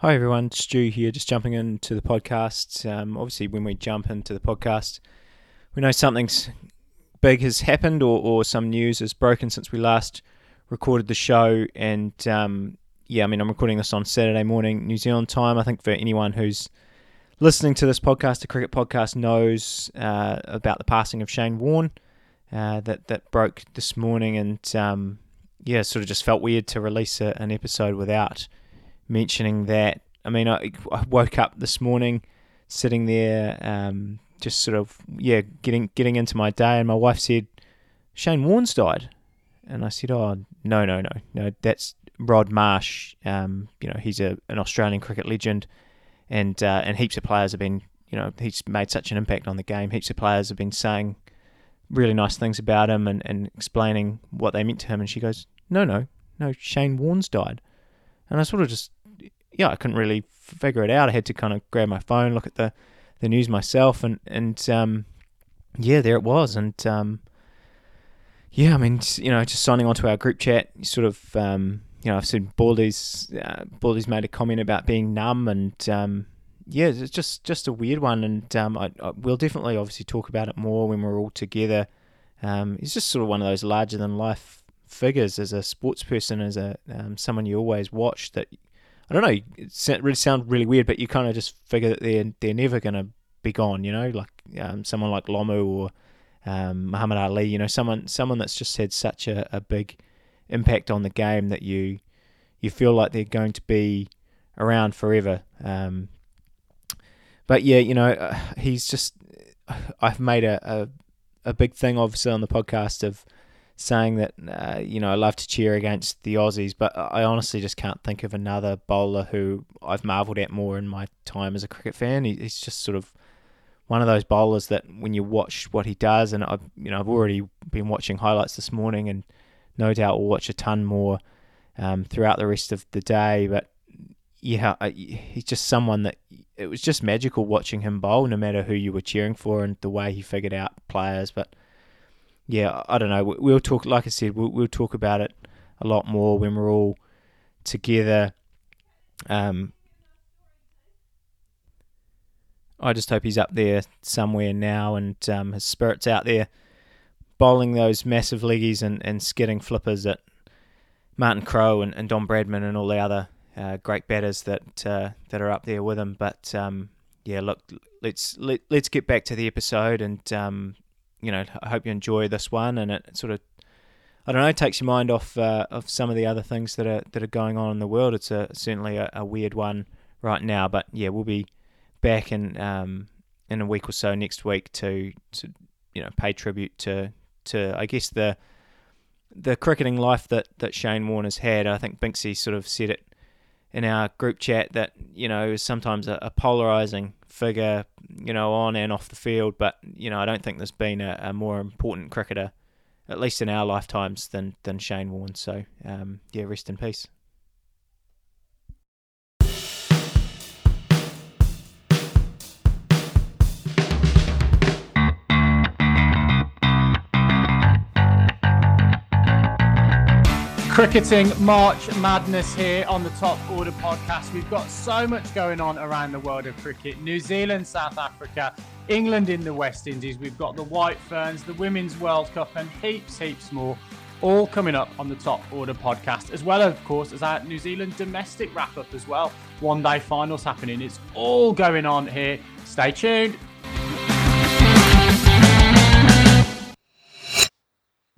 Hi everyone, Stu here, just jumping into the podcast. Um, obviously, when we jump into the podcast, we know something's big has happened or, or some news has broken since we last recorded the show. And um, yeah, I mean, I'm recording this on Saturday morning, New Zealand time. I think for anyone who's listening to this podcast, the cricket podcast, knows uh, about the passing of Shane Warne uh, that that broke this morning, and um, yeah, sort of just felt weird to release a, an episode without mentioning that. I mean, I, I woke up this morning sitting there, um, just sort of yeah, getting getting into my day, and my wife said, "Shane Warne's died," and I said, "Oh no, no, no, no, that's Rod Marsh. Um, you know, he's a an Australian cricket legend, and uh, and heaps of players have been, you know, he's made such an impact on the game. Heaps of players have been saying really nice things about him and, and explaining what they meant to him. And she goes, no, no, no, Shane Warne's died. And I sort of just yeah, I couldn't really figure it out. I had to kind of grab my phone, look at the, the news myself, and and um, yeah, there it was. And um, yeah, I mean, you know, just signing on to our group chat, sort of, um, you know, I've seen Baldy's uh, Baldy's made a comment about being numb, and um, yeah, it's just just a weird one. And um, I, I, we'll definitely obviously talk about it more when we're all together. Um, he's just sort of one of those larger than life figures as a sports person, as a um, someone you always watch that I don't know. It really sounds really weird, but you kind of just figure that they're they're never gonna be gone. You know, like um, someone like Lomu or um, Muhammad Ali. You know, someone someone that's just had such a, a big impact on the game that you you feel like they're going to be around forever. Um, but yeah, you know, uh, he's just. I've made a, a, a big thing, obviously, on the podcast of saying that uh, you know I love to cheer against the Aussies, but I honestly just can't think of another bowler who I've marvelled at more in my time as a cricket fan. he's just sort of one of those bowlers that when you watch what he does, and I've you know I've already been watching highlights this morning, and no doubt will watch a ton more um, throughout the rest of the day. But yeah, he's just someone that it was just magical watching him bowl, no matter who you were cheering for and the way he figured out players, but yeah, I don't know. We'll talk, like I said, we'll, we'll talk about it a lot more when we're all together. Um, I just hope he's up there somewhere now and um, his spirit's out there bowling those massive leggies and, and skidding flippers at Martin Crowe and, and Don Bradman and all the other uh, great batters that uh, that are up there with him. But um, yeah, look, let's let, let's get back to the episode and um, you know, I hope you enjoy this one, and it sort of, I don't know, takes your mind off uh, of some of the other things that are that are going on in the world. It's a certainly a, a weird one right now, but yeah, we'll be back in um, in a week or so next week to to you know pay tribute to to I guess the the cricketing life that that Shane Warne's had. I think Binksy sort of said it in our group chat that you know is sometimes a, a polarizing figure, you know, on and off the field. But you know, I don't think there's been a, a more important cricketer, at least in our lifetimes, than than Shane Warne. So um, yeah, rest in peace. Cricketing March Madness here on the Top Order podcast. We've got so much going on around the world of cricket. New Zealand, South Africa, England in the West Indies. We've got the White Ferns, the Women's World Cup, and heaps, heaps more. All coming up on the Top Order podcast, as well, of course, as our New Zealand domestic wrap up as well. One day finals happening. It's all going on here. Stay tuned.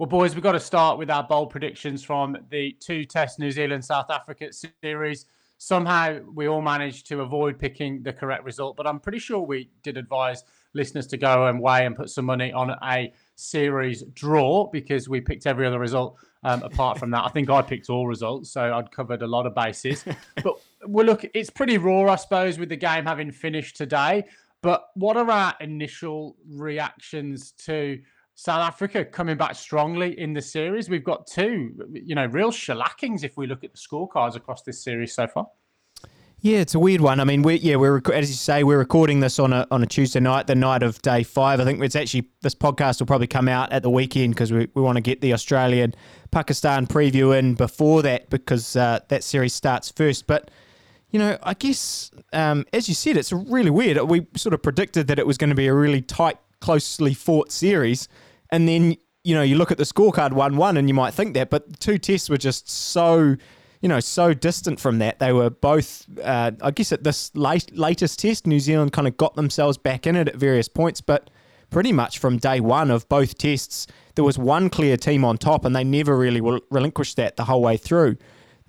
Well, boys, we've got to start with our bold predictions from the two Test New Zealand South Africa series. Somehow we all managed to avoid picking the correct result, but I'm pretty sure we did advise listeners to go and weigh and put some money on a series draw because we picked every other result um, apart from that. I think I picked all results, so I'd covered a lot of bases. but well, look, it's pretty raw, I suppose, with the game having finished today. But what are our initial reactions to? South Africa coming back strongly in the series. We've got two, you know, real shellackings if we look at the scorecards across this series so far. Yeah, it's a weird one. I mean, we yeah, we're as you say, we're recording this on a on a Tuesday night, the night of day five. I think it's actually this podcast will probably come out at the weekend because we, we want to get the Australian Pakistan preview in before that because uh, that series starts first. But You know, I guess um, as you said, it's really weird. We sort of predicted that it was going to be a really tight, closely fought series, and then you know you look at the scorecard one-one, and you might think that, but the two tests were just so you know, so distant from that. They were both, uh, I guess, at this late, latest test, New Zealand kind of got themselves back in it at various points, but pretty much from day one of both tests, there was one clear team on top, and they never really relinquished that the whole way through.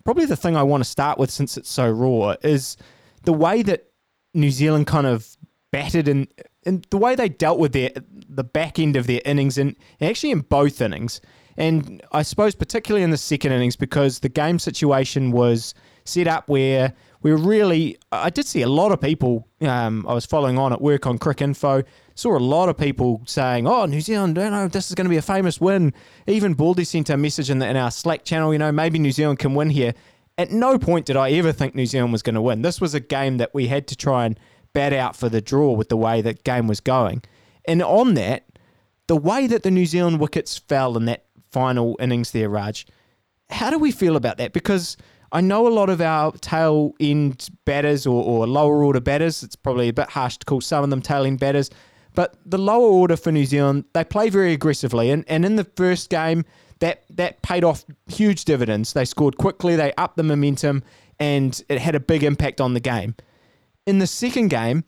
Probably the thing I want to start with, since it's so raw, is the way that New Zealand kind of battered and and the way they dealt with their the back end of their innings and actually in both innings and I suppose particularly in the second innings because the game situation was set up where we were really. I did see a lot of people. Um, I was following on at work on Cricinfo. Saw a lot of people saying, "Oh, New Zealand, you know, this is going to be a famous win." Even Baldy sent a message in, the, in our Slack channel. You know, maybe New Zealand can win here. At no point did I ever think New Zealand was going to win. This was a game that we had to try and bat out for the draw with the way that game was going. And on that, the way that the New Zealand wickets fell in that final innings there, Raj. How do we feel about that? Because I know a lot of our tail end batters or, or lower order batters, it's probably a bit harsh to call some of them tail end batters, but the lower order for New Zealand, they play very aggressively. And, and in the first game, that, that paid off huge dividends. They scored quickly, they upped the momentum, and it had a big impact on the game. In the second game,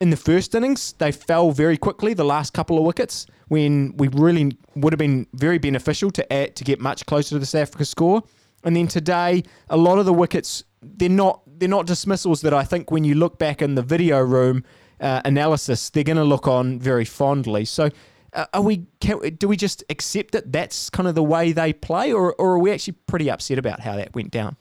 in the first innings, they fell very quickly, the last couple of wickets, when we really would have been very beneficial to add, to get much closer to the South Africa score. And then today, a lot of the wickets, they're not they're not dismissals that I think when you look back in the video room uh, analysis, they're going to look on very fondly. So, uh, are we? Can, do we just accept that that's kind of the way they play, or, or are we actually pretty upset about how that went down?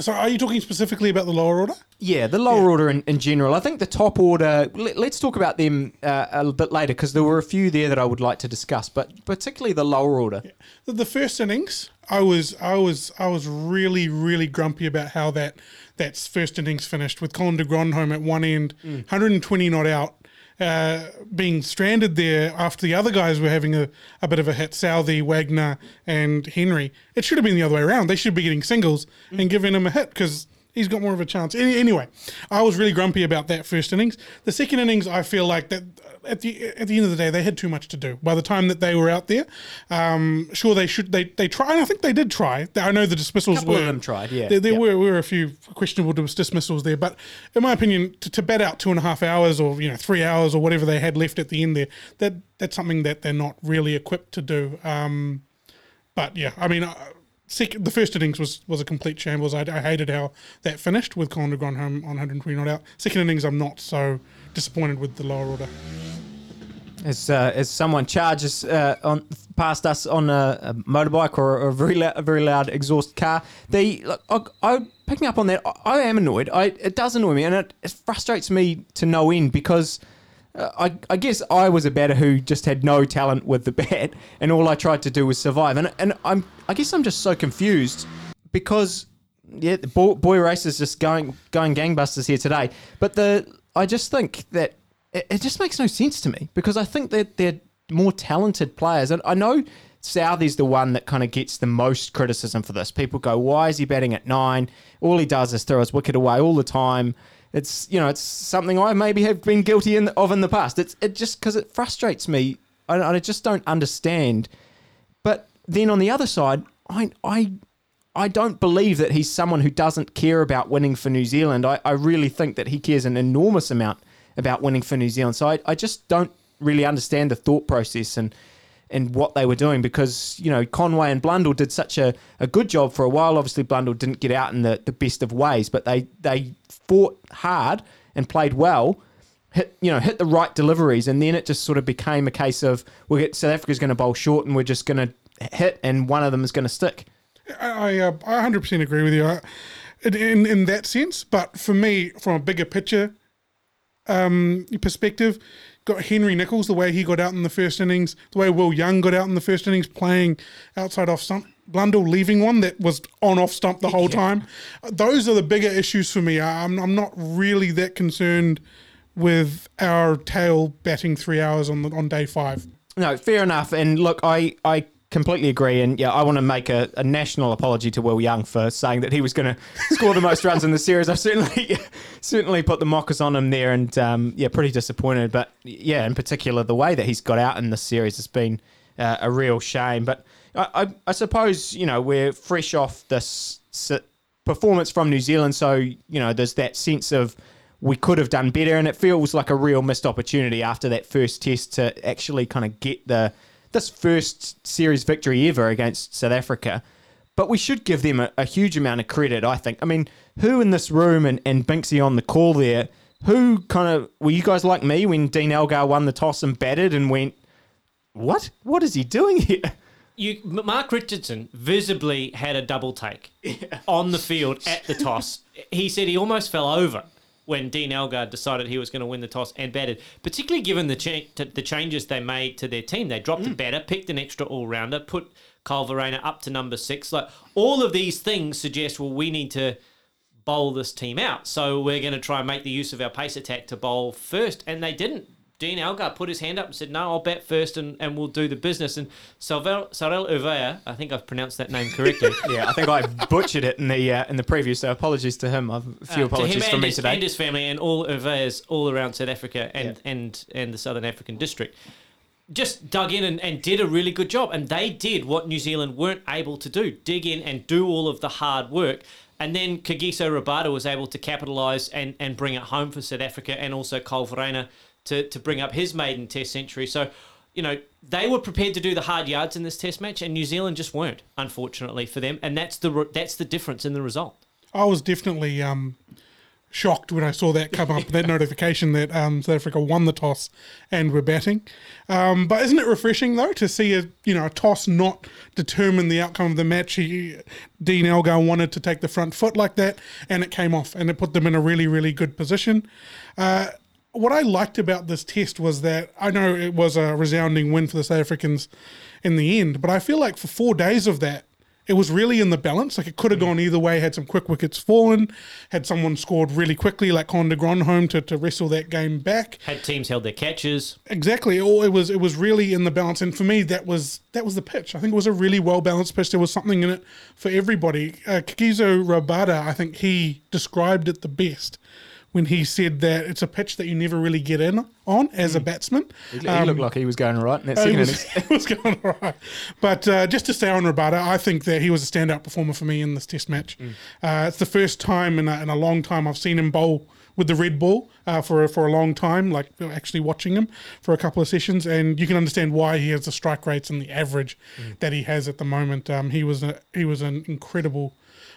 So, are you talking specifically about the lower order? Yeah, the lower yeah. order in, in general. I think the top order. Let, us talk about them uh, a bit later because there were a few there that I would like to discuss, but particularly the lower order. Yeah. The first innings, I was, I was, I was really, really grumpy about how that that first innings finished with Colin de Grandhomme at one end, mm. 120 not out, uh, being stranded there after the other guys were having a, a bit of a hit, Southee, Wagner, and Henry. It should have been the other way around. They should be getting singles mm. and giving him a hit because he's got more of a chance. Anyway, I was really grumpy about that first innings. The second innings, I feel like that at the at the end of the day, they had too much to do. By the time that they were out there, um, sure they should they they tried. I think they did try. I know the dismissals were. them tried. Yeah, there, there yep. were were a few questionable dismissals there, but in my opinion, to, to bat out two and a half hours or you know three hours or whatever they had left at the end there, that that's something that they're not really equipped to do. Um, but yeah, I mean. Uh, Second, the first innings was, was a complete shambles. I, I hated how that finished with Colin de Grandhomme on 120 not out. Second innings, I'm not so disappointed with the lower order. As, uh, as someone charges uh, on past us on a, a motorbike or a very loud, a very loud exhaust car, the look, I, I picking up on that. I, I am annoyed. I, it does annoy me, and it, it frustrates me to no end because uh, I, I guess I was a batter who just had no talent with the bat, and all I tried to do was survive. And and I'm I guess I'm just so confused because yeah, the boy, boy race is just going going gangbusters here today. But the I just think that it, it just makes no sense to me because I think that they're more talented players, and I know. Southee's the one that kind of gets the most criticism for this. People go, "Why is he batting at nine? All he does is throw his wicket away all the time." it's you know it's something I maybe have been guilty in, of in the past. It's it just because it frustrates me. I, I just don't understand. But then on the other side, I I I don't believe that he's someone who doesn't care about winning for New Zealand. I, I really think that he cares an enormous amount about winning for New Zealand. So I, I just don't really understand the thought process and and what they were doing because you know Conway and Blundell did such a, a good job for a while. Obviously, Blundell didn't get out in the, the best of ways, but they they fought hard and played well. Hit you know hit the right deliveries, and then it just sort of became a case of we get South Africa's going to bowl short, and we're just going to hit, and one of them is going to stick. I uh, I 100% agree with you uh, in in that sense, but for me, from a bigger picture um, perspective, got Henry Nicholls, the way he got out in the first innings, the way Will Young got out in the first innings, playing outside off stump. Blundell leaving one that was on off stump the whole yeah. time. Those are the bigger issues for me. I'm, I'm not really that concerned with our tail batting three hours on the, on day five. No, fair enough. And look, I I completely agree. And yeah, I want to make a, a, national apology to Will Young for saying that he was going to score the most runs in the series. I've certainly certainly put the mockers on him there, and um, yeah, pretty disappointed. But yeah, in particular, the way that he's got out in this series has been uh, a real shame. But I, I, I, suppose you know we're fresh off this performance from New Zealand, so you know there's that sense of we could have done better, and it feels like a real missed opportunity after that first test to actually kind of get the this first series victory ever against South Africa. But we should give them a, a huge amount of credit, I think. I mean, who in this room and, and Binksy on the call there, who kind of were you guys like me when Dean Elgar won the toss and batted and went, What? What is he doing here? You, Mark Richardson visibly had a double take yeah. on the field at the toss. he said he almost fell over when Dean Elgar decided he was going to win the toss and batted, particularly given the cha- the changes they made to their team. They dropped mm. a batter, picked an extra all rounder, put Kyle Verreynne up to number six. Like all of these things suggest, well, we need to bowl this team out. So we're going to try and make the use of our pace attack to bowl first, and they didn't. Dean Elgar put his hand up and said, "No, I'll bat first, and, and we'll do the business." And Sarel Erwee, I think I've pronounced that name correctly. yeah, I think I butchered it in the uh, in the preview, so apologies to him. I've a few uh, apologies from me his, today. And his family and all Erwees all around South Africa and, yeah. and and the Southern African district. Just dug in and, and did a really good job, and they did what New Zealand weren't able to do: dig in and do all of the hard work. And then Kagiso Rabada was able to capitalise and, and bring it home for South Africa, and also Verreynne to, to bring up his maiden Test century. So, you know, they were prepared to do the hard yards in this Test match, and New Zealand just weren't, unfortunately for them, and that's the that's the difference in the result. I was definitely um, shocked when I saw that come up, that notification that um, South Africa won the toss and were batting. Um, but isn't it refreshing though to see a you know a toss not determine the outcome of the match? He, Dean Elgar wanted to take the front foot like that, and it came off, and it put them in a really really good position. Uh, what I liked about this test was that I know it was a resounding win for the South Africans in the end, but I feel like for four days of that, it was really in the balance. Like it could have gone either way. Had some quick wickets fallen, had someone scored really quickly, like Colin de Grandhomme, to, to wrestle that game back. Had teams held their catches. Exactly. Or it was it was really in the balance. And for me, that was that was the pitch. I think it was a really well balanced pitch. There was something in it for everybody. Uh, Kagiso Rabada, I think he described it the best when he said that it's a pitch that you never really get in on as a hmm. batsman. He, um, looked like he was going all right in that second was, innings. he was going right. But uh, just to stay on Rabada, I think that he was a standout performer for me in this test match. Mm. Uh, it's the first time in a, in a long time I've seen him bowl with the red ball uh, for for a long time, like actually watching him for a couple of sessions, and you can understand why he has the strike rates and the average mm. that he has at the moment. Um, he was a, he was an incredible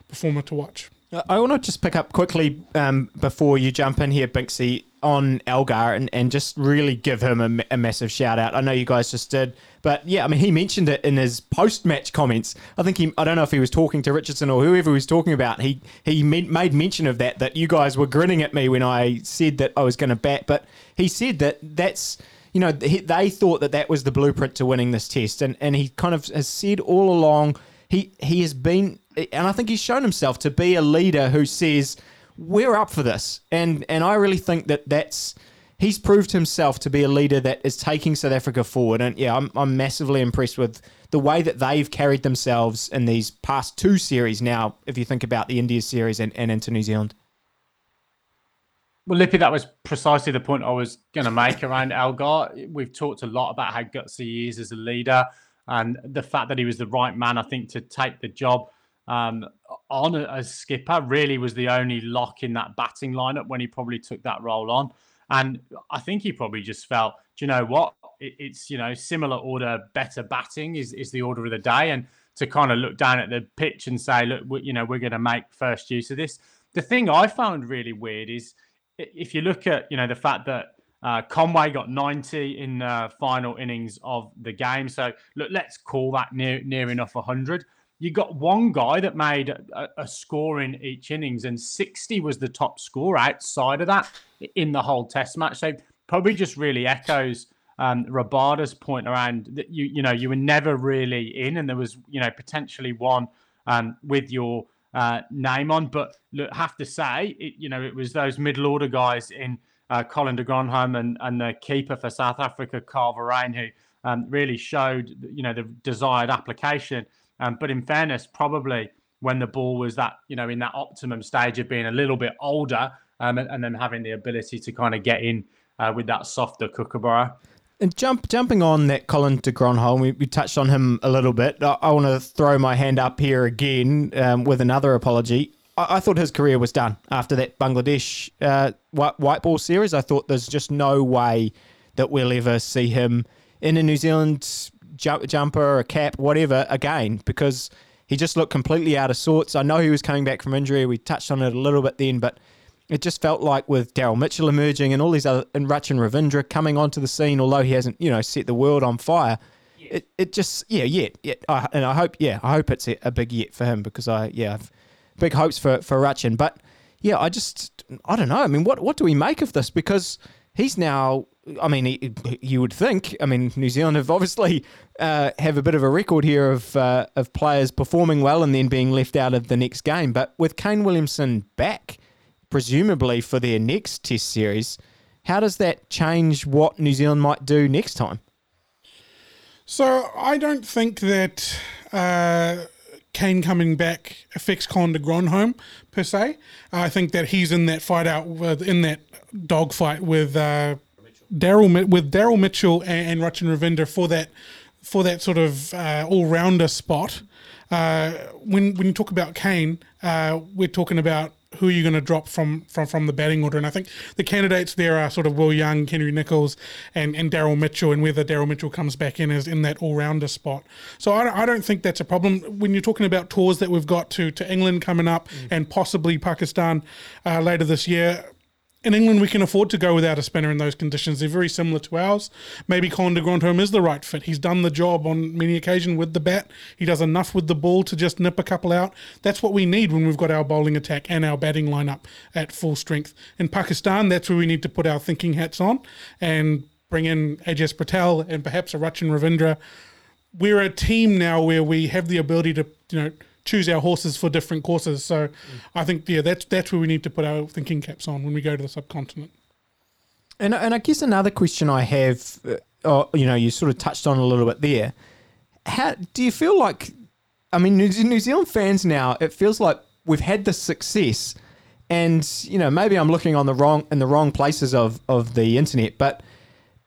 performer to watch. I want to just pick up quickly um, before you jump in here, Binksy, on Elgar and, and just really give him a, a, massive shout out. I know you guys just did, but yeah, I mean, he mentioned it in his post match comments. I think he, I don't know if he was talking to Richardson or whoever he was talking about. He he made mention of that, that you guys were grinning at me when I said that I was going to bat, but he said that that's you know, they thought that that was the blueprint to winning this test. And, and he kind of has said all along he he has been, and I think he's shown himself to be a leader who says we're up for this, and and I really think that that's he's proved himself to be a leader that is taking South Africa forward, and yeah, I'm I'm massively impressed with the way that they've carried themselves in these past two series. Now, if you think about the India series and, and into New Zealand. Well, Lippy, that was precisely the point I was going to make around Elgar. We've talked a lot about how gutsy he is as a leader and the fact that he was the right man, I think, to take the job um, on as skipper really was the only lock in that batting lineup when he probably took that role on. And I think he probably just felt, do you know what? It, it's you know similar order, better batting is is the order of the day, and to kind of look down at the pitch and say, look, we, you know, we're going to make first use of this. The thing I found really weird is if you look at you know the fact that uh, Conway got 90 in the final innings of the game. So look, let's call that near near enough 100. You got one guy that made a, a, score in each innings, and 60 was the top score outside of that in the whole Test match. So probably just really echoes um, Rabada's point around that you you know you were never really in, and there was you know potentially one um, with your uh, name on. But look, have to say, it, you know, it was those middle order guys in uh, Colin de Grandhomme and, and the keeper for South Africa, Kyle Verreynne, who um, really showed you know the desired application. Um, but in fairness, probably when the ball was that you know in that optimum stage of being a little bit older um, and, and, then having the ability to kind of get in uh, with that softer kookaburra. And jump, jumping on that Colin de Grandhomme, we, we touched on him a little bit. I, I want to throw my hand up here again um, with another apology. I, I, thought his career was done after that Bangladesh uh, white, white ball series. I thought there's just no way that we'll ever see him in a New Zealand jump, jumper, a cap, whatever again, because he just looked completely out of sorts. I know he was coming back from injury. We touched on it a little bit then, but it just felt like with Daryl Mitchell emerging and all these other and Rachin Ravindra coming onto the scene, although he hasn't, you know, set the world on fire. Yeah. It, it just yeah yeah yeah I, and I hope yeah I hope it's a, a big yet for him because I yeah I've big hopes for for Rachin but yeah I just I don't know I mean what what do we make of this because he's now I mean, you would think. I mean, New Zealand have obviously uh, have a bit of a record here of uh, of players performing well and then being left out of the next game. But with Kane Williamson back, presumably for their next Test series. How does that change what New Zealand might do next time? So I don't think that uh, Kane coming back affects Colin de Grandhomme per se. I think that he's in that fight out with in that dogfight with uh, Daryl with Daryl Mitchell and, and Rachin Ravindra for that for that sort of uh, all rounder spot. Uh, when when you talk about Kane, uh, we're talking about who are you going to drop from, from from the batting order? And I think the candidates there are sort of Will Young, Henry Nicholls, and, and Daryl Mitchell, and whether Daryl Mitchell comes back in as in that all rounder spot. So I don't, I don't think that's a problem. When you're talking about tours that we've got to, to England coming up mm. and possibly Pakistan uh, later this year, in England, we can afford to go without a spinner in those conditions. They're very similar to ours. Maybe Colin de Grandhomme is the right fit. He's done the job on many occasions with the bat. He does enough with the ball to just nip a couple out. That's what we need when we've got our bowling attack and our batting lineup at full strength. In Pakistan, that's where we need to put our thinking hats on and bring in Ajaz Patel and perhaps a Rachin Ravindra. We're a team now where we have the ability to, you know, choose our horses for different courses. So mm. I think yeah, that's that's where we need to put our thinking caps on when we go to the subcontinent. And and I guess another question I have, uh, oh, you know, you sort of touched on a little bit there. How do you feel like? I mean, New, New Zealand fans now, it feels like we've had this success, and you know, maybe I'm looking on the wrong in the wrong places of of the internet, but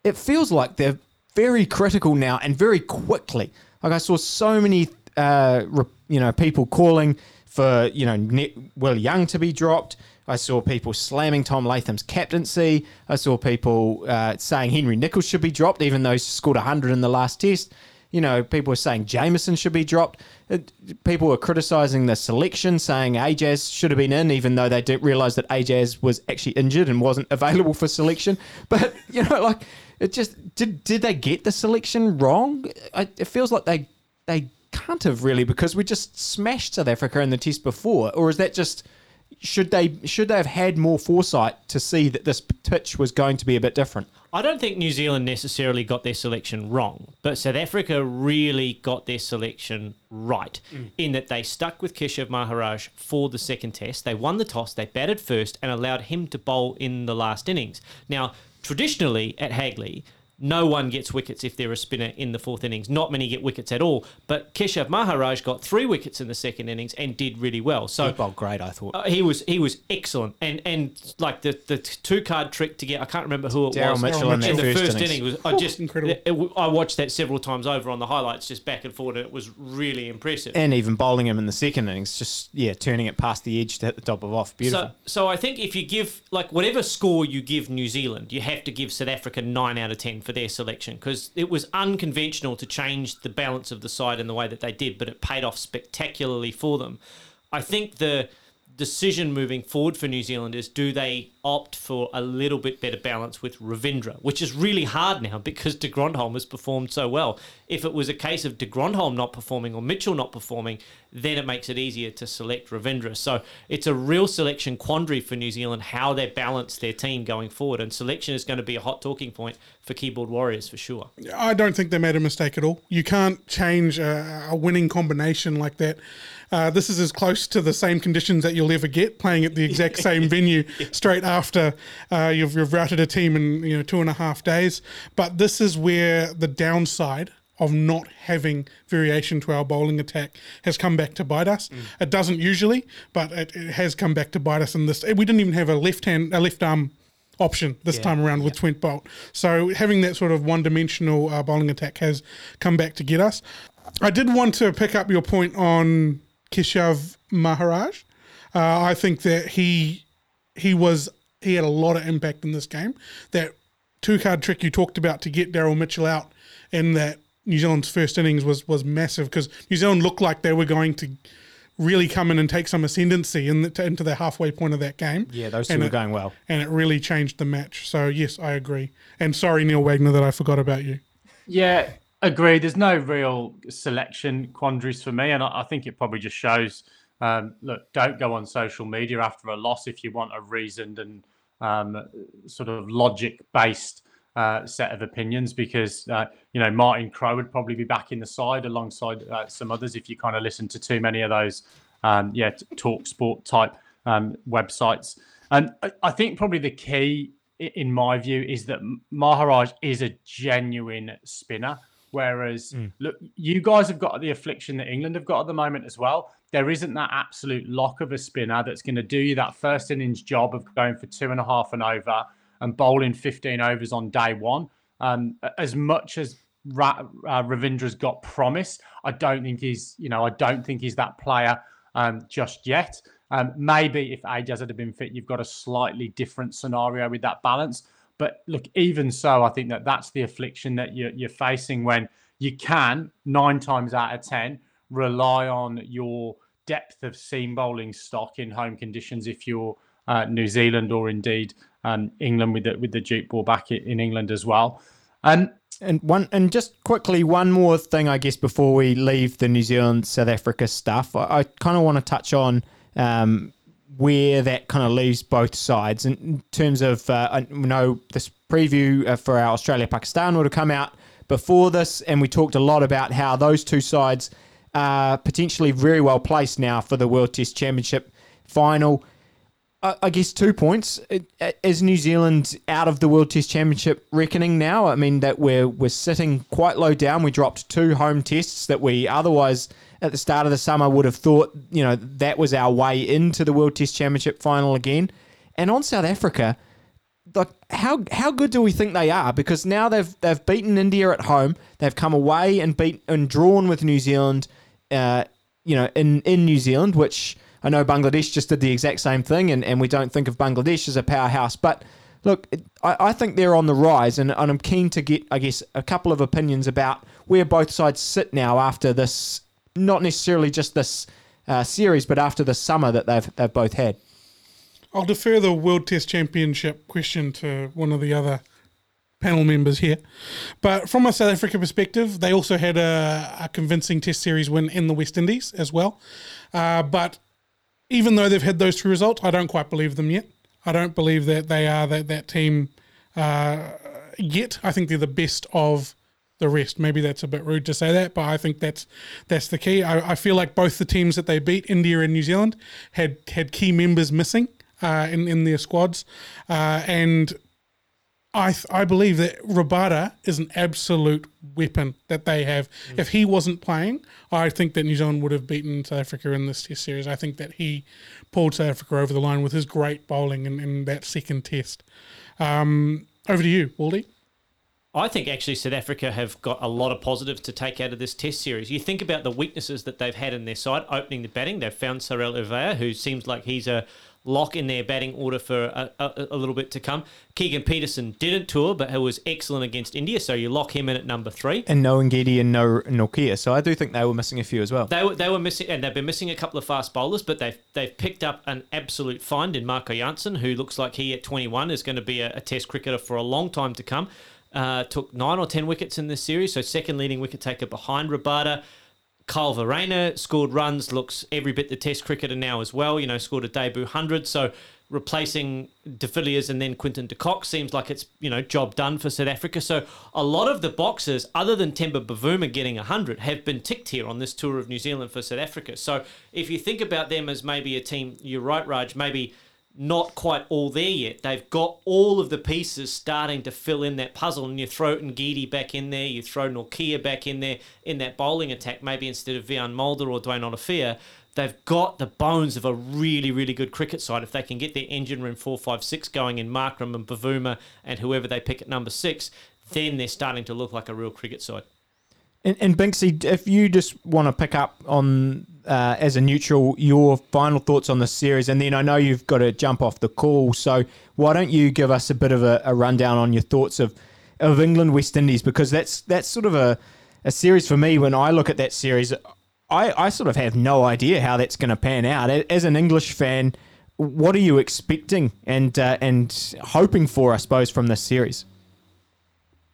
it feels like they're very critical now and very quickly. Like I saw so many uh, you know, people calling for, you know, Will Young to be dropped. I saw people slamming Tom Latham's captaincy. I saw people uh, saying Henry Nicholls should be dropped, even though he scored 100 in the last test. You know, people were saying Jamieson should be dropped. People were criticising the selection, saying Ajaz should have been in, even though they didn't realise that Ajaz was actually injured and wasn't available for selection. But, you know, like, it just, did, did they get the selection wrong? It feels like they, they can't have really because we just smashed South Africa in the test before, or is that just should they should they have had more foresight to see that this pitch was going to be a bit different? I don't think New Zealand necessarily got their selection wrong, but South Africa really got their selection right mm. in that they stuck with Keshav Maharaj for the second test. They won the toss, they batted first, and allowed him to bowl in the last innings. Now, traditionally at Hagley, no one gets wickets if they're a spinner in the fourth innings. Not many get wickets at all. But Keshav Maharaj got three wickets in the second innings and did really well. So he bowled great, I thought. Uh, he was he was excellent. And and like the, the two card trick to get, I can't remember who it Daryl was. Mitchell in, in the first, first inning was I just incredible. It, it, I watched that several times over on the highlights, just back and forward, and it was really impressive. And even bowling him in the second innings, just yeah, turning it past the edge to hit the top of off, beautiful. So, so I think if you give like whatever score you give New Zealand, you have to give South Africa nine out of ten for their selection because it was unconventional to change the balance of the side in the way that they did, but it paid off spectacularly for them. I think the decision moving forward for New Zealand is do they opt for a little bit better balance with Ravindra, which is really hard now because de Grandhomme has performed so well. If it was a case of de Grandhomme not performing or Mitchell not performing, then it makes it easier to select Ravindra. So it's a real selection quandary for New Zealand how they balance their team going forward. And selection is going to be a hot talking point for keyboard warriors for sure. I don't think they made a mistake at all. You can't change a, a winning combination like that. Uh, this is as close to the same conditions that you'll ever get playing at the exact same venue straight after uh, you've, you've routed a team in you know two and a half days. But this is where the downside of not having variation to our bowling attack has come back to bite us. Mm. It doesn't usually, but it, it, has come back to bite us in this. We didn't even have a left hand, a left arm option this yeah, time around with Trent Boult. So having that sort of one dimensional uh, bowling attack has come back to get us. I did want to pick up your point on Keshav Maharaj. Uh, I think that he he was he had a lot of impact in this game. That two card trick you talked about to get Daryl Mitchell out in that New Zealand's first innings was was massive because New Zealand looked like they were going to really come in and take some ascendancy in the, into the halfway point of that game. Yeah, those two and were it, going well, and it really changed the match. So yes, I agree. And sorry, Neil Wagner, that I forgot about you. Yeah, Agreed. There's no real selection quandaries for me, and I, I think it probably just shows. Um, look, don't go on social media after a loss if you want a reasoned and um, sort of logic-based uh, set of opinions, because uh, you know Martin Crowe would probably be back in the side alongside uh, some others if you kind of listen to too many of those, um, yeah, talk sport type um, websites. And I think probably the key, in my view, is that Maharaj is a genuine spinner. Whereas, mm. look, you guys have got the affliction that England have got at the moment as well. There isn't that absolute lock of a spinner that's going to do you that first innings job of going for two and a half and over and bowling 15 overs on day one. Um, as much as Ra- uh, Ravindra's got promise, I don't think he's, you know, I don't think he's that player um, just yet. Um, maybe if Ajaz had been fit, you've got a slightly different scenario with that balance. But look, even so, I think that that's the affliction that you're, you're facing when you can, nine times out of 10, rely on your depth of seam bowling stock in home conditions if you're uh, New Zealand or indeed um, England with the, with the Duke ball back in England as well. Um, and one and just quickly one more thing I guess before we leave the New Zealand South Africa stuff I, I kind of want to touch on um, where that kind of leaves both sides in terms of uh, I know this preview uh, for our Australia Pakistan would have come out before this, and we talked a lot about how those two sides are potentially very well placed now for the World Test Championship final. I guess two points. Is New Zealand out of the World Test Championship reckoning now? I mean that we're we're sitting quite low down. We dropped two home tests that we otherwise at the start of the summer would have thought, you know, that was our way into the World Test Championship final again. And on South Africa, like how how good do we think they are? Because now they've they've beaten India at home. They've come away and beat and drawn with New Zealand, uh, you know, in in New Zealand, which I know Bangladesh just did the exact same thing, and, and we don't think of Bangladesh as a powerhouse, but. Look, I, I think they're on the rise, and, and I'm keen to get, I guess, a couple of opinions about where both sides sit now after this not necessarily just this uh, series, but after the summer that they've they've both had. I'll defer the World Test Championship question to one of the other panel members here. But from a South Africa perspective, they also had a, a convincing Test series win in the West Indies as well. Uh, but even though they've had those two results, I don't quite believe them yet. I don't believe that they are that that team uh, yet. I think they're the best of the rest. Maybe that's a bit rude to say that, but I think that's that's the key. I, I feel like both the teams that they beat, India and New Zealand, had had key members missing uh, in in their squads, uh, and I th- I believe that Rabada is an absolute weapon that they have. Mm. If he wasn't playing, I think that New Zealand would have beaten South Africa in this Test series. I think that he pulled South Africa over the line with his great bowling in, in that second Test. Um, over to you, Waldy. I think actually South Africa have got a lot of positives to take out of this Test series. You think about the weaknesses that they've had in their side opening the batting. They've found Sarel Erwee, who seems like he's a lock in their batting order for a, a, a, little bit to come. Keegan Petersen didn't tour, but he was excellent against India, so you lock him in at number three. And no Ngidi and no Nortje, so I do think they were missing a few as well. They were, they were missing, and they've been missing a couple of fast bowlers, but they've they've picked up an absolute find in Marco Jansen, who looks like he at 21 is going to be a, a Test cricketer for a long time to come. Uh, took nine or ten wickets in this series, so second leading wicket taker behind Rabada. Kyle Verreynne scored runs, looks every bit the Test cricketer now as well. You know, scored a debut hundred. So replacing De Villiers and then Quinton de Kock seems like it's you know job done for South Africa. So a lot of the boxes, other than Temba Bavuma getting hundred, have been ticked here on this tour of New Zealand for South Africa. So if you think about them as maybe a team, you're right, Raj, maybe not quite all there yet. They've got all of the pieces starting to fill in that puzzle, and you throw Ngidi back in there, you throw Nortje back in there in that bowling attack, maybe instead of Wiaan Mulder or Duanne Olivier they've got the bones of a really, really good cricket side. If they can get their engine room four, five, six going in Markram and Bavuma and whoever they pick at number six, then they're starting to look like a real cricket side. And, and Binksy, if you just want to pick up on uh, as a neutral your final thoughts on the series, and then I know you've got to jump off the call, so why don't you give us a bit of a, a rundown on your thoughts of of England West Indies because that's that's sort of a a series for me when I look at that series. I, I sort of have no idea how that's going to pan out. As an English fan, what are you expecting and uh, and hoping for, I suppose, from this series?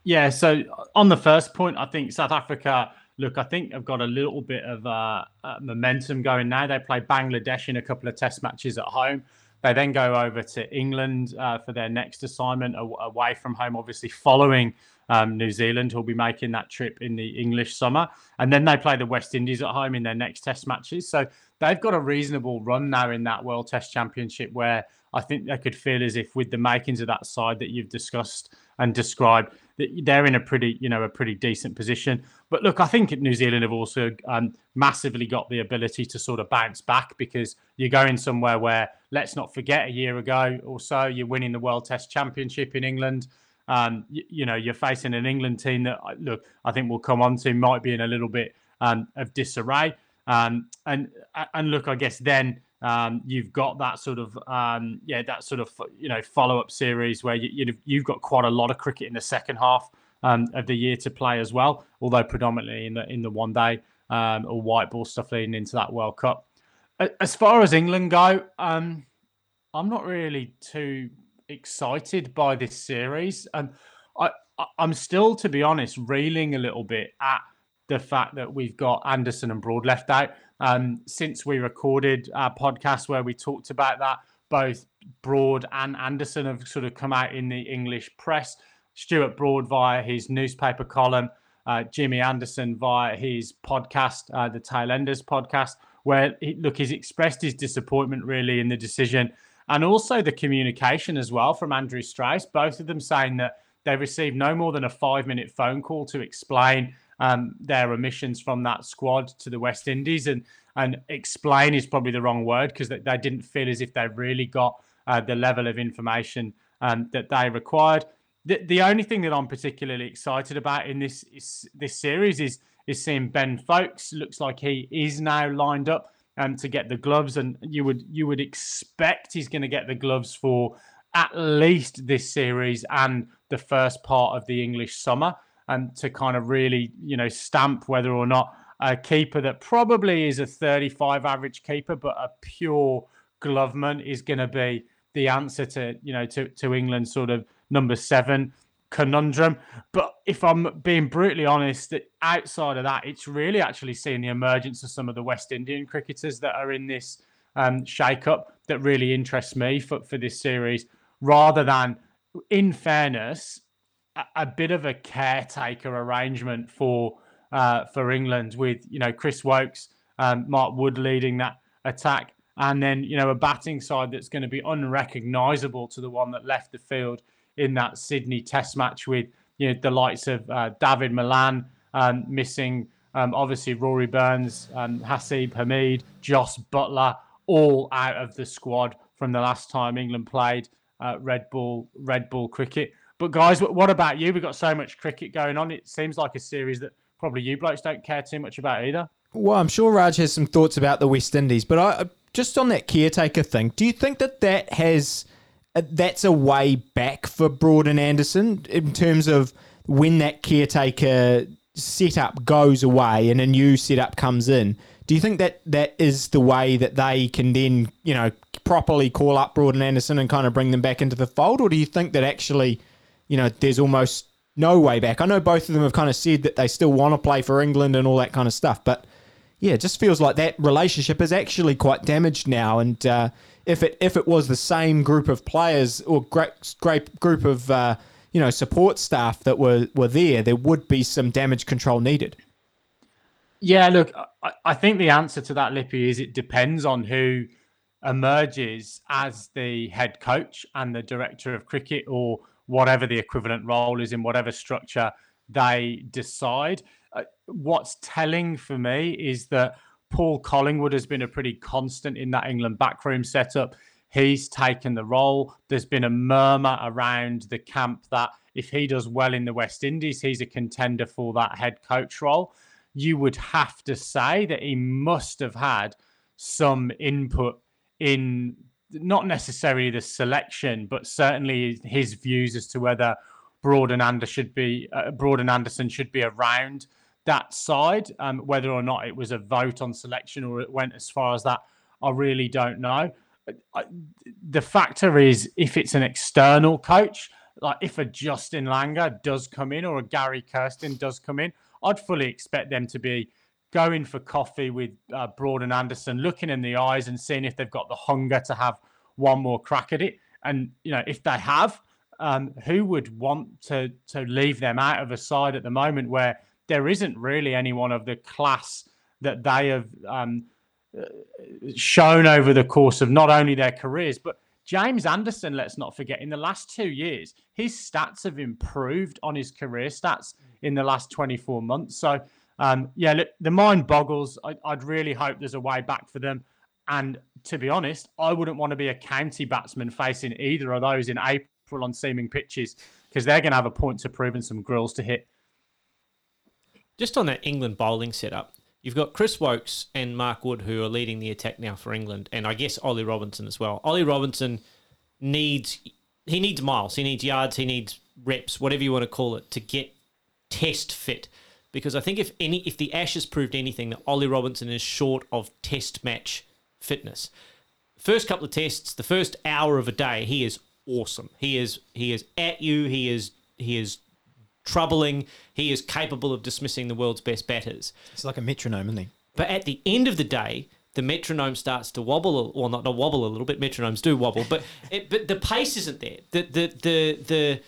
Yeah, so on the first point, I think South Africa. Look, I think have got a little bit of uh, uh, momentum going now. They play Bangladesh in a couple of Test matches at home. They then go over to England uh, for their next assignment away from home, obviously following um, New Zealand, who'll be making that trip in the English summer. And then they play the West Indies at home in their next Test matches. So they've got a reasonable run now in that World Test Championship where I think they could feel as if with the makings of that side that you've discussed and described, they're in a pretty, you know, a pretty decent position. But look, I think New Zealand have also um, massively got the ability to sort of bounce back because you're going somewhere where, let's not forget, a year ago or so, you're winning the World Test Championship in England. Um, you, you, know, you're facing an England team that, look, I think we'll come on to might be in a little bit um, of disarray. Um, and and look, I guess then um, you've got that sort of um, yeah, that sort of you know follow up series where you, you've got quite a lot of cricket in the second half um, of the year to play as well. Although predominantly in the in the one day um, or white ball stuff leading into that World Cup. As far as England go, um, I'm not really too excited by this series, and I I'm still, to be honest, reeling a little bit at the fact that we've got Anderson and Broad left out. Um, since we recorded our podcast where we talked about that, both Broad and Anderson have sort of come out in the English press. Stuart Broad via his newspaper column, uh, Jimmy Anderson via his podcast, uh, the Tailenders podcast, where he, look, he's expressed his disappointment really in the decision and also the communication as well from Andrew Strauss. Both of them saying that they received no more than a five minute phone call to explain um, their omissions from that squad to the West Indies. And, and explain is probably the wrong word because they, they, didn't feel as if they really got uh, the level of information um, that they required. The, the only thing that I'm particularly excited about in this is, this series is is seeing Ben Foakes. Looks like he is now lined up um, to get the gloves, and you would you would expect he's going to get the gloves for at least this series and the first part of the English summer and to kind of really, you know, stamp whether or not a keeper that probably is a 35 average keeper, but a pure gloveman is going to be the answer to, you know, to, to England's sort of number seven conundrum. But if I'm being brutally honest, outside of that, it's really actually seeing the emergence of some of the West Indian cricketers that are in this um, shake-up that really interests me for, for this series, rather than, in fairness, a, bit of a caretaker arrangement for uh, for England with you know Chris Woakes, um, Mark Wood leading that attack, and then you know a batting side that's going to be unrecognisable to the one that left the field in that Sydney Test match with you know the likes of uh, Dawid Malan um, missing, um, obviously Rory Burns, um, Haseeb Hameed, Jos Buttler, all out of the squad from the last time England played uh, red ball red ball cricket. But guys, what about you? We've got so much cricket going on. It seems like a series that probably you blokes don't care too much about either. Well, I'm sure Raj has some thoughts about the West Indies, but I just on that caretaker thing. Do you think that that has uh, that's a way back for Broad and Anderson in terms of when that caretaker setup goes away and a new setup comes in? Do you think that that is the way that they can then, you know, properly call up Broad and Anderson and kind of bring them back into the fold, or do you think that actually you know, there's almost no way back. I know both of them have kind of said that they still want to play for England and all that kind of stuff, but yeah, it just feels like that relationship is actually quite damaged now. And uh, if it if it was the same group of players or great great group of uh, you know support staff that were were there, there would be some damage control needed. Yeah, look, I, I think the answer to that, Lippy, is it depends on who emerges as the head coach and the director of cricket or whatever the equivalent role is in whatever structure they decide. Uh, what's telling for me is that Paul Collingwood has been a pretty constant in that England backroom setup. He's taken the role. There's been a murmur around the camp that if he does well in the West Indies, he's a contender for that head coach role. You would have to say that he must have had some input in not necessarily the selection, but certainly his views as to whether Broad and Anderson should be uh, Broad and Anderson should be around that side. Um, whether or not it was a vote on selection or it went as far as that, I really don't know. I, the factor is if it's an external coach, like if a Justin Langer does come in or a Gary Kirsten does come in, I'd fully expect them to be going for coffee with uh, Broad and Anderson, looking in the eyes and seeing if they've got the hunger to have one more crack at it. And you know, if they have, um, who would want to to leave them out of a side at the moment where there isn't really anyone of the class that they have um, shown over the course of not only their careers but James Anderson, let's not forget, in the last two years, his stats have improved on his career stats in the last 24 months. So um, yeah, look, the mind boggles. I, would really hope there's a way back for them. And to be honest, I wouldn't want to be a county batsman facing either of those in April on seaming pitches because they're going to have a point to prove and some grills to hit. Just on that England bowling setup, you've got Chris Woakes and Mark Wood who are leading the attack now for England, and I guess Ollie Robinson as well. Ollie Robinson needs he needs miles, he needs yards, he needs reps, whatever you want to call it, to get test fit because I think if any if the Ashes proved anything, that Ollie Robinson is short of test match fitness. First couple of tests, the first hour of a day, he is awesome. He is he is at you. He is he is troubling. He is capable of dismissing the world's best batters. It's like a metronome, isn't he? But at the end of the day, the metronome starts to wobble, well, not, not wobble a little bit. Metronomes do wobble, but it, but the pace isn't there. The the the the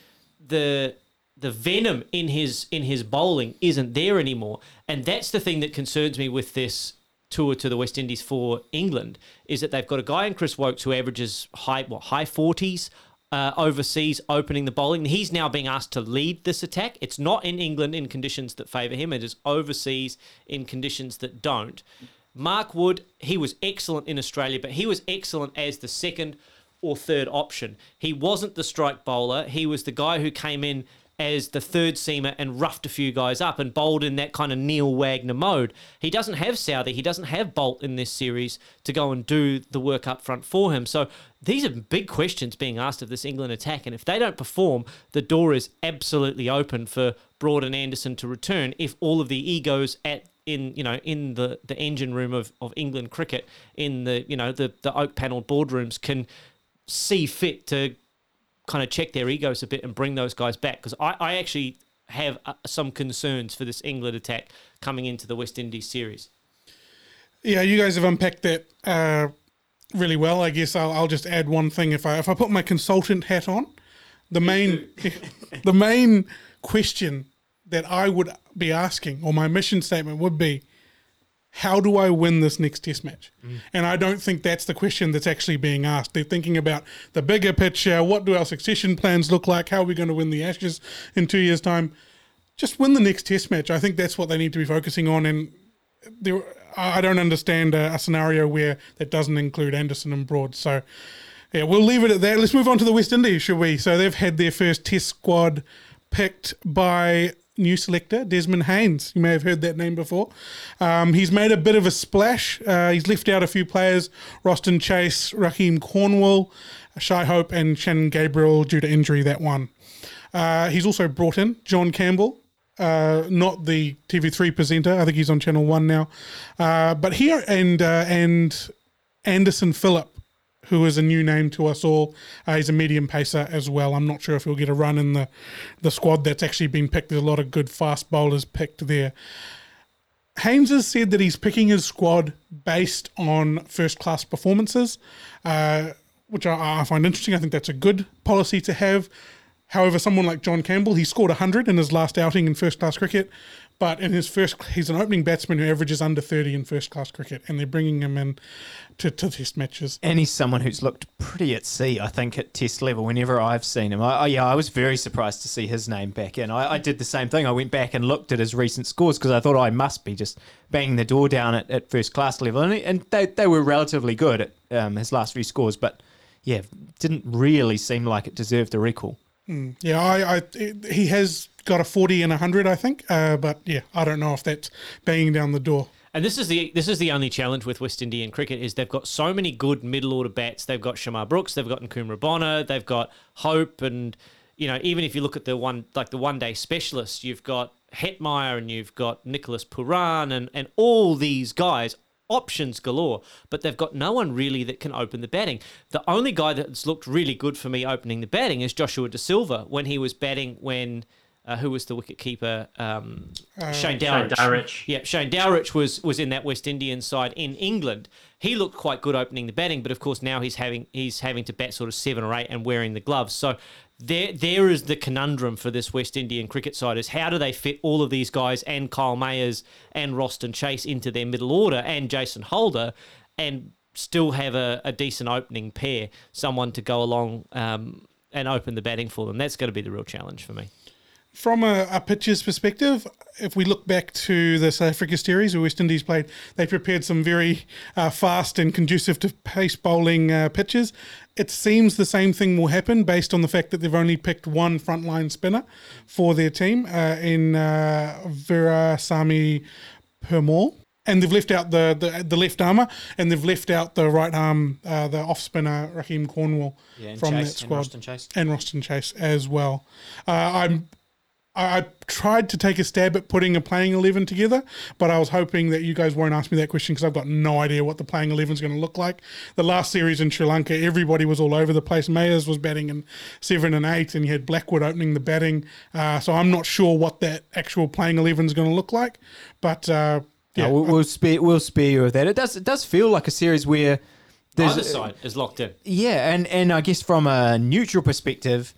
the the venom in his in his bowling isn't there anymore, and that's the thing that concerns me with this tour to the West Indies for England is that they've got a guy in Chris Woakes who averages high what high forties uh, overseas opening the bowling. He's now being asked to lead this attack. It's not in England in conditions that favour him. It is overseas in conditions that don't. Mark Wood, he was excellent in Australia, but he was excellent as the second or third option. He wasn't the strike bowler. He was the guy who came in as the third seamer and roughed a few guys up and bowled in that kind of Neil Wagner mode. He doesn't have Southee, he doesn't have Boult in this series to go and do the work up front for him. So these are big questions being asked of this England attack. And if they don't perform, the door is absolutely open for Broad and Anderson to return if all of the egos at in you know in the the engine room of, of England cricket in the you know the the oak paneled boardrooms can see fit to kind of check their egos a bit and bring those guys back because I, I actually have uh, some concerns for this England attack coming into the West Indies series. Yeah, you guys have unpacked that uh, really well. I guess I'll, I'll just add one thing. If I if I put my consultant hat on, the main the main question that I would be asking, or my mission statement would be, how do I win this next test match? Mm. And I don't think that's the question that's actually being asked. They're thinking about the bigger picture. What do our succession plans look like? How are we going to win the Ashes in two years' time? Just win the next test match. I think that's what they need to be focusing on. And there, I don't understand a, a scenario where that doesn't include Anderson and Broad. So, yeah, we'll leave it at that. Let's move on to the West Indies, shall we? So they've had their first test squad picked by new selector, Desmond Haynes. You may have heard that name before. Um, he's made a bit of a splash. Uh, he's left out a few players Roston Chase, Rahkeem Cornwall, Shai Hope, and Shannon Gabriel due to injury that one. Uh, he's also brought in John Campbell. Uh, not the TV3 presenter. I think he's on Channel One now. Uh, but here and uh, and Anderson Phillip who is a new name to us all. Uh, he's a medium pacer as well. I'm not sure if he'll get a run in the, the squad that's actually been picked. There's a lot of good fast bowlers picked there. Haynes has said that he's picking his squad based on first class performances, uh, which I, I find interesting. I think that's a good policy to have. However, someone like John Campbell, he scored 100 in his last outing in first class cricket, but in his first, he's an opening batsman who averages under 30 in first class cricket, and they're bringing him in to, to test matches. And he's someone who's looked pretty at sea, I think, at test level whenever I've seen him. I, I, yeah, I was very surprised to see his name back in. I, I did the same thing. I went back and looked at his recent scores because I thought I must be just banging the door down at, at first class level. And, and they, they were relatively good at um, his last few scores, but yeah, didn't really seem like it deserved a recall. Yeah, I, I he has got a 40 and a 100, I think. Uh, but yeah, I don't know if that's banging down the door. And this is the this is the only challenge with West Indian cricket is they've got so many good middle order bats. They've got Shamarh Brooks, they've got Nkrumah Bonner, they've got Hope, and you know even if you look at the one like the one day specialists, you've got Hetmyer and you've got Nicholas Pooran and and all these guys options galore, but they've got no one really that can open the batting. The only guy that's looked really good for me opening the batting is Joshua Da Silva when he was batting when. Uh, who was the wicket keeper? Um, Shane Dowrich. Dowrich. Yeah, Shane Dowrich was was in that West Indian side in England. He looked quite good opening the batting, but of course now he's having he's having to bat sort of seven or eight and wearing the gloves. So there there is the conundrum for this West Indian cricket side is how do they fit all of these guys and Kyle Mayers and Roston Chase into their middle order and Jason Holder and still have a, a decent opening pair, someone to go along um, and open the batting for them. That's going to be the real challenge for me. From a, a pitcher's perspective, if we look back to the South Africa series where West Indies played, they prepared some very uh, fast and conducive to pace bowling uh, pitches. It seems the same thing will happen based on the fact that they've only picked one frontline spinner for their team uh, in uh, Vera Sami Permal. And they've left out the, the the left armour, and they've left out the right arm, uh, the off spinner Rahkeem Cornwall from that squad Chase. and Roston Chase as well. Uh, I'm I I tried to take a stab at putting a playing eleven together, but I was hoping that you guys won't ask me that question because I've got no idea what the playing eleven is going to look like. The last series in Sri Lanka, everybody was all over the place. Mayers was batting in seven and eight, and you had Blackwood opening the batting. Uh, so I'm not sure what that actual playing eleven is going to look like, but. Uh, yeah, Yeah, we'll, we'll spare we'll spare you of that. It does it does feel like a series where there's Either side is locked in. Yeah, and and I guess from a neutral perspective,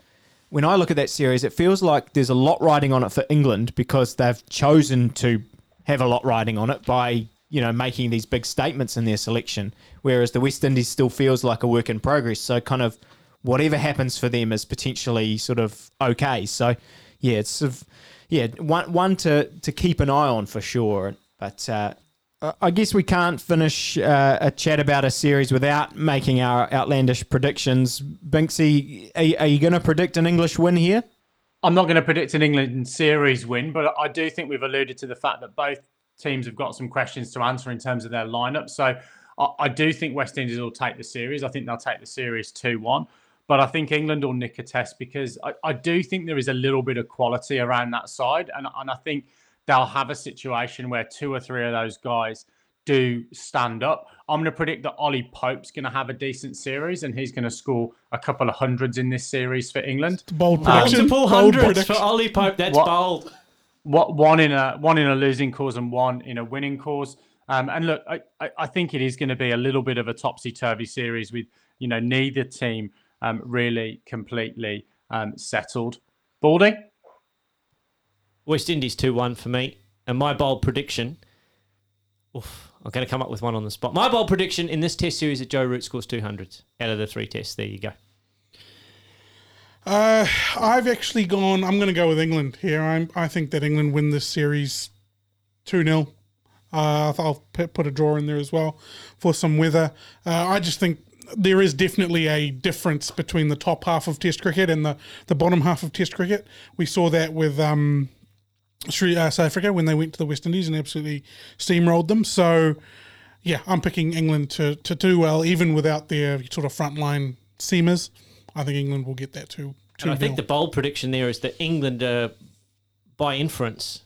when I look at that series, it feels like there's a lot riding on it for England because they've chosen to have a lot riding on it by you know making these big statements in their selection, whereas the West Indies still feels like a work in progress. So kind of whatever happens for them is potentially sort of okay. So yeah, it's sort of, yeah one one to to keep an eye on for sure. But uh, I- I guess we can't finish uh, a chat about a series without making our outlandish predictions. Binksy, are, are you going to predict an English win here? I'm not going to predict an England series win, but I do think we've alluded to the fact that both teams have got some questions to answer in terms of their lineup. So I, I do think West Indies will take the series. I think they'll take the series 2 1. But I think England will nick a test because I, I do think there is a little bit of quality around that side. And, and I think they'll have a situation where two or three of those guys do stand up. I'm going to predict that Ollie Pope's going to have a decent series and he's going to score a couple of hundreds in this series for England. bold prediction. Multiple bold hundreds prediction. for Ollie Pope. That's What- bold. what one in a one in a losing cause and one in a winning cause. Um, and look, I, I, I think it is going to be a little bit of a topsy turvy series with you know neither team um, really completely um, settled. Baldy, West Indies 2 1 for me. And my bold prediction. Oof, I'm going to come up with one on the spot. My bold prediction in this test series that Joe Root scores 200 out of the three tests. There you go. Uh, I've actually gone. I'm going to go with England here. I'm. I think that England win this series two 0 uh, I'll put a draw in there as well for some weather. Uh, I just think there is definitely a difference between the top half of Test cricket and the, the bottom half of Test cricket. We saw that with um, Sri uh, South Africa when they went to the West Indies and absolutely steamrolled them. So, yeah, I'm picking England to, to do well, even without their sort of frontline seamers. I think England will get that too. And I think the bold prediction there is that England are, by inference,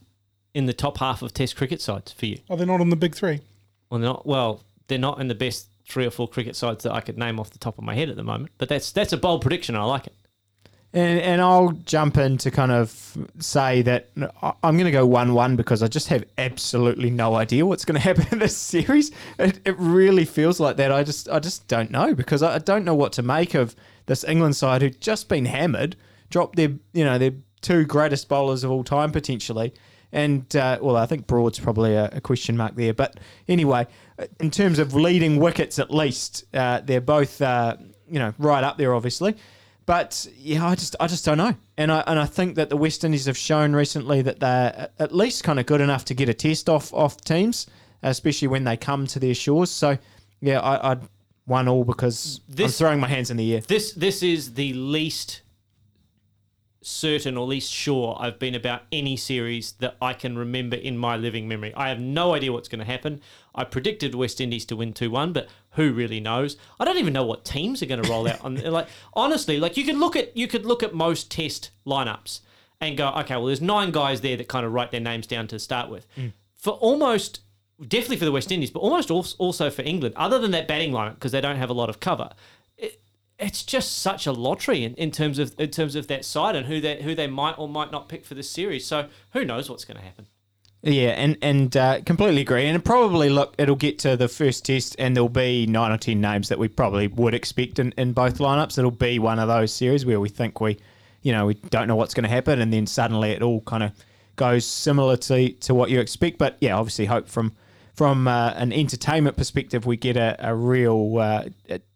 in the top half of Test cricket sides for you. Are they not on the big three? Well, they're not. Well, they're not in the best three or four cricket sides that I could name off the top of my head at the moment. But that's that's a bold prediction. I like it. And, and I'll jump in to kind of say that I'm going to go 1 1 because I just have absolutely no idea what's going to happen in this series. It, it really feels like that. I just I just don't know because I I don't know what to make of this England side who've just been hammered, dropped their, you know, their two greatest bowlers of all time potentially. And, uh, well, I think Broad's probably a, a question mark there. But anyway, in terms of leading wickets at least, uh, they're both, uh, you know, right up there, obviously. But yeah, I just I just don't know, and I and I think that the West Indies have shown recently that they're at least kind of good enough to get a test off off teams, especially when they come to their shores. So yeah, I, I'd one all because I'm throwing my hands in the air. This this is the least certain or least sure I've been about any series that I can remember in my living memory. I have no idea what's going to happen. I predicted West Indies to win 2-1, but who really knows? I don't even know what teams are going to roll out on like honestly, like you could look at you could look at most test lineups and go, okay, well there's nine guys there that kind of write their names down to start with. Mm. For almost definitely for the West Indies, but almost also for England, other than that batting lineup because they don't have a lot of cover it's just such a lottery in, in terms of in terms of that side and who they who they might or might not pick for this series. So who knows what's going to happen? Yeah, and and uh, completely agree. And probably look, it'll get to the first test, and there'll be nine or ten names that we probably would expect in, in both lineups. It'll be one of those series where we think we, you know, we don't know what's going to happen, and then suddenly it all kind of goes similar to to what you expect. But yeah, obviously hope from from uh, an entertainment perspective, we get a, a real uh,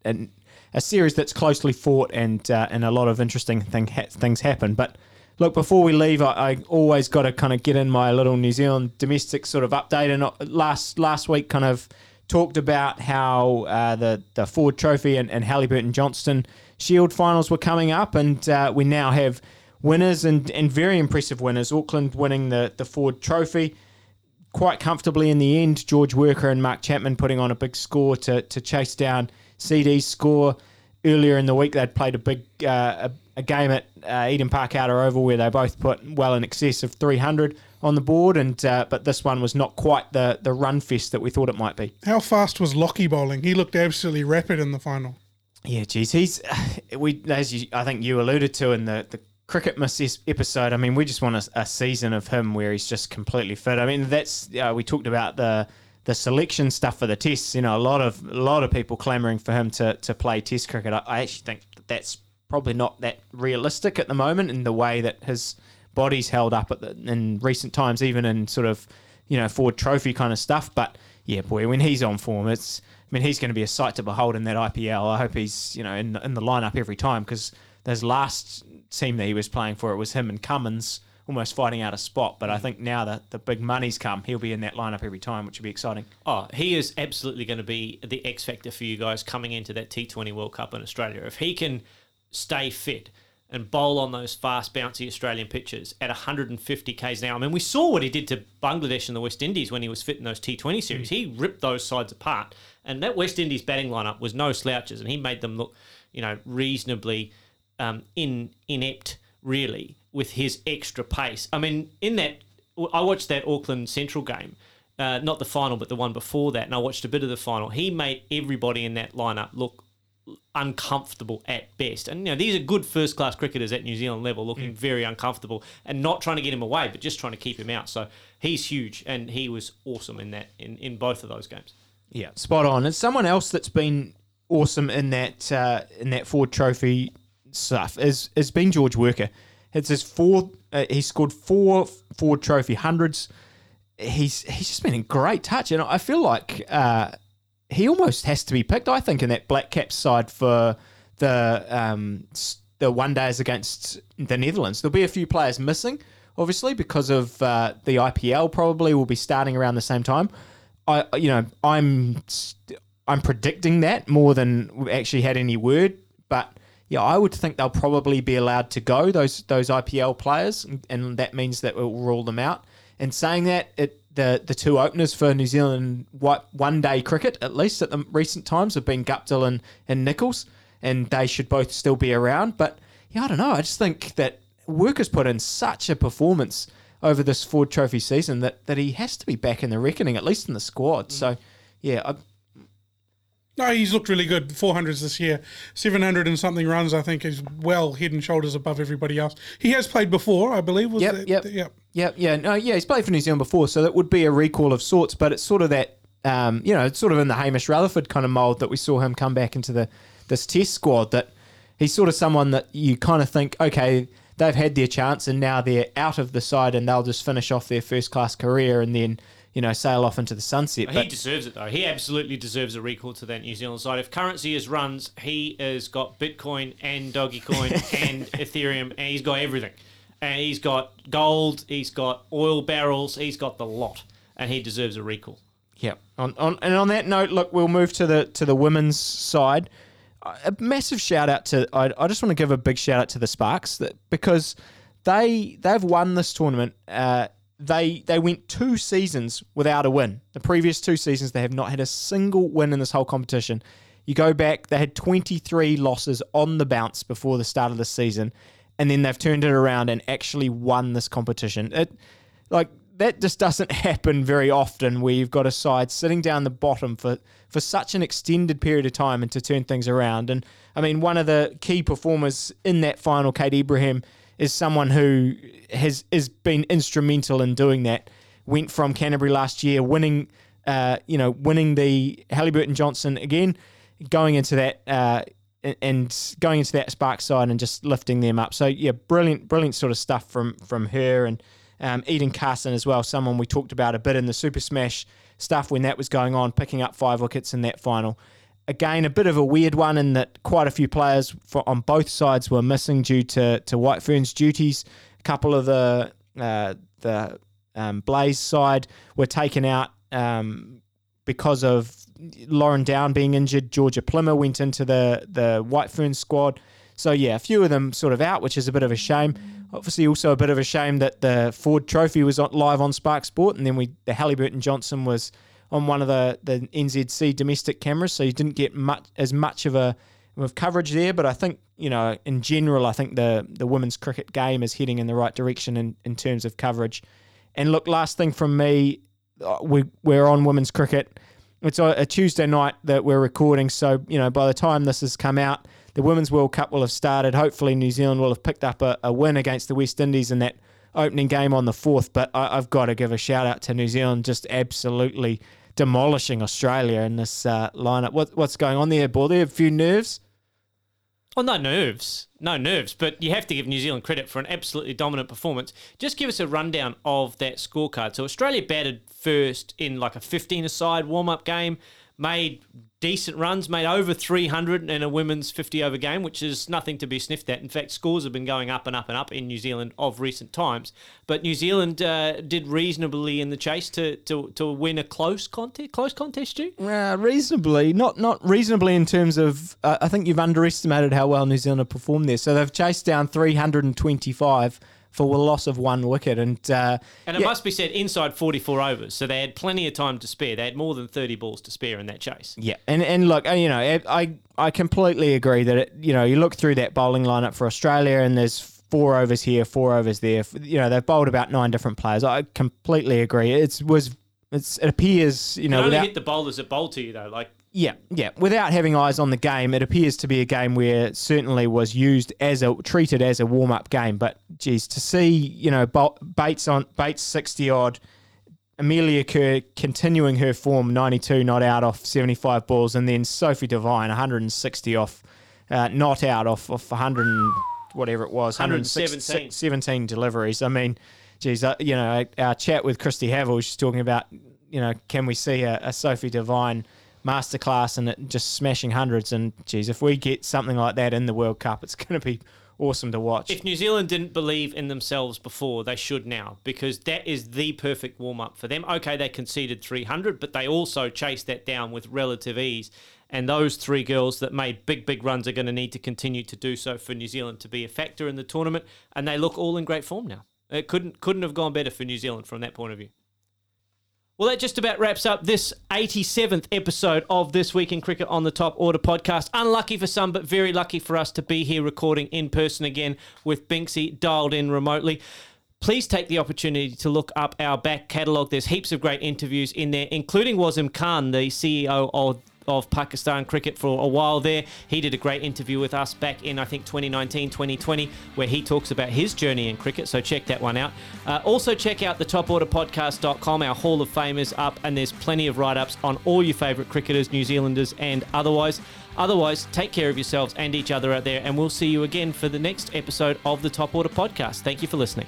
a, a series that's closely fought and uh, and a lot of interesting thing things happen. But look, before we leave, I, I always got to kind of get in my little New Zealand domestic sort of update. And uh, last last week, kind of talked about how uh, the the Ford Trophy and, and Hallyburton Johnstone Shield finals were coming up, and uh, we now have winners and, and very impressive winners. Auckland winning the the Ford Trophy quite comfortably in the end. George Worker and Mark Chapman putting on a big score to, to chase down CD's score. Earlier in the week, they'd played a big uh, a, a game at uh, Eden Park Outer Oval where they both put well in excess of 300 on the board, and uh, but this one was not quite the the run fest that we thought it might be. How fast was Lockie bowling? He looked absolutely rapid in the final. Yeah, geez, he's we as you, I think you alluded to in the the cricket miss episode. I mean, we just want a, a season of him where he's just completely fit. I mean, that's uh, we talked about the the selection stuff for the tests. You know, a lot of a lot of people clamoring for him to to play Test cricket. I, I actually think that that's probably not that realistic at the moment in the way that his body's held up at the, in recent times, even in sort of you know Ford Trophy kind of stuff. But yeah, boy, when he's on form, it's I mean he's going to be a sight to behold in that IPL. I hope he's you know in in the lineup every time because his last team that he was playing for it was him and Cummins almost fighting out a spot. But I mm. think now that the big money's come, he'll be in that lineup every time, which will be exciting. Oh, he is absolutely going to be the X factor for you guys coming into that T20 World Cup in Australia. If he can stay fit and bowl on those fast, bouncy Australian pitches at 150 k's an hour. I mean, we saw what he did to Bangladesh and the West Indies when he was fit in those T20 series. He ripped those sides apart, and that West Indies batting lineup was no slouches, and he made them look, you know, reasonably um, in inept, really, with his extra pace. I mean, in that, I watched that Auckland Central game. Uh, not the final, but the one before that, and I watched a bit of the final. He made everybody in that lineup look uncomfortable at best. And you know, these are good first class cricketers at New Zealand level looking very uncomfortable and not trying to get him away, but just trying to keep him out. So he's huge and he was awesome in that in, in both of those games. Yeah, spot on. And someone else that's been awesome in that uh, in that Ford Trophy stuff is has been George Worker. It's his four. Uh, he scored four Ford Trophy hundreds. He's he's just been in great touch, and I feel like uh, he almost has to be picked. I think in that Black Caps side for the um, the one days against the Netherlands. There'll be a few players missing, obviously because of uh, the IPL. Probably will be starting around the same time. I you know I'm I'm predicting that more than actually had any word, but yeah, I would think they'll probably be allowed to go those those IPL players, and- and that means that we'll rule them out. And saying that, it the the two openers for New Zealand one day cricket, at least at the recent times, have been Guptill and and Nicholls, and they should both still be around. But yeah, I don't know. I just think that Workers put in such a performance over this Ford Trophy season that, that he has to be back in the reckoning, at least in the squad. Mm. So, yeah, I, No, he's looked really good. 400s this year. 700 and something runs, I think, is well head and shoulders above everybody else. He has played before, I believe. Was Yep, that- yep. yep. Yeah, yeah, no, yeah. He's played for New Zealand before, so that would be a recall of sorts. But it's sort of that, um, you know, it's sort of in the Hamish Rutherford kind of mold that we saw him come back into the this Test squad. That he's sort of someone that you kind of think, okay, they've had their chance and now they're out of the side and they'll just finish off their first class career and then you know sail off into the sunset. He But deserves it though. He absolutely deserves a recall to that New Zealand side. If currency is runs, he has got Bitcoin and Dogecoin and Ethereum, and he's got everything. And he's got gold, he's got oil barrels, he's got the lot, and he deserves a recall. Yeah. On, on and on that note, look, we'll move to the to the women's side. A massive shout out to I, I just want to give a big shout out to the Sparks that because they they've won this tournament. Uh, they they went two seasons without a win. The previous two seasons they have not had a single win in this whole competition. You go back, they had 23 losses on the bounce before the start of the season, and then they've turned it around and actually won this competition. It like that just doesn't happen very often where you've got a side sitting down the bottom for, for such an extended period of time and to turn things around. And I mean, one of the key performers in that final, Kate Ebrahim, is someone who has has been instrumental in doing that. Went from Canterbury last year, winning, uh, you know, winning the Hallyburton Johnstone again, going into that uh, and going into that Spark side and just lifting them up. So yeah, brilliant, brilliant sort of stuff from from her and um, Eden Carson as well. Someone we talked about a bit in the Super Smash stuff when that was going on, picking up five wickets in that final. Again, a bit of a weird one in that quite a few players for, on both sides were missing due to to White Fern's duties. A couple of the uh, the um, Blaze side were taken out um, because of Lauren Down being injured. Georgia Plimmer went into the the White Fern squad. So yeah, a few of them sort of out, which is a bit of a shame. Obviously, also a bit of a shame that the Ford Trophy was on, live on Spark Sport, and then we the Hallyburton Johnstone was on one of the the NZC domestic cameras, so you didn't get much as much of a of coverage there. But I think you know, in general, I think the the women's cricket game is heading in the right direction in, in terms of coverage. And look, last thing from me, uh, we we're on women's cricket. It's a, a Tuesday night that we're recording, so you know by the time this has come out, the Women's World Cup will have started. Hopefully, New Zealand will have picked up a, a win against the West Indies in that opening game on the fourth. But I, I've got to give a shout out to New Zealand, just absolutely demolishing Australia in this uh, lineup. What, what's going on there? There a few nerves. Well, no nerves, no nerves, but you have to give New Zealand credit for an absolutely dominant performance. Just give us a rundown of that scorecard. So Australia batted first in like a 15-a-side warm-up game, made decent runs, made over 300 in a women's 50 over game, which is nothing to be sniffed at. In fact, scores have been going up and up and up in New Zealand of recent times. But New Zealand uh, did reasonably in the chase to, to, to win a close contest. Close contest, Stu? Uh, reasonably, not not reasonably in terms of. Uh, I think you've underestimated how well New Zealand have performed there. So they've chased down 325 for a loss of one wicket, and uh, And it yeah, must be said, inside 44 overs, so they had plenty of time to spare. They had more than 30 balls to spare in that chase. Yeah, and and look, uh, you know, I I completely agree that it, you know you look through that bowling lineup for Australia, and there's four overs here, four overs there. You know, they've bowled about nine different players. I completely agree. It was it's it appears you You know only without hit the bowlers that bowl to you, though. Like, yeah yeah without having eyes on the game, it appears to be a game where it certainly was used as a treated as a warm up game. But geez, to see you know Bates on Bates sixty odd. Amelia Kerr continuing her form, 92 not out off 75 balls, and then Sophie Devine, 160 off, uh, not out off, off 100 whatever it was, 117. 117 17 deliveries. I mean, geez, uh, you know, our chat with Christy Havel, she's talking about, you know, can we see a, a Sophie Devine masterclass and just smashing hundreds? And geez, if we get something like that in the World Cup, it's going to be awesome to watch. if New Zealand didn't believe in themselves before, they should now, because that is the perfect warm up for them. Okay, they conceded 300, but they also chased that down with relative ease. And those three girls that made big, big runs are going to need to continue to do so for New Zealand to be a factor in the tournament. And they look all in great form now. It couldn't couldn't have gone better for New Zealand from that point of view. Well, that just about wraps up this 87th episode of This Week in Cricket on the Top Order podcast. Unlucky for some, but very lucky for us to be here recording in person again with Binksy dialed in remotely. Please take the opportunity to look up our back catalogue. There's heaps of great interviews in there, including Wasim Khan, the CEO of of Pakistan cricket for a while there. He did a great interview with us back in, I think, 2019, 2020, where he talks about his journey in cricket. So check that one out. Uh, also, check out the toporderpodcast.com. Our Hall of Fame is up, and there's plenty of write ups on all your favourite cricketers, New Zealanders, and otherwise. Otherwise, take care of yourselves and each other out there, and we'll see you again for the next episode of the Top Order Podcast. Thank you for listening.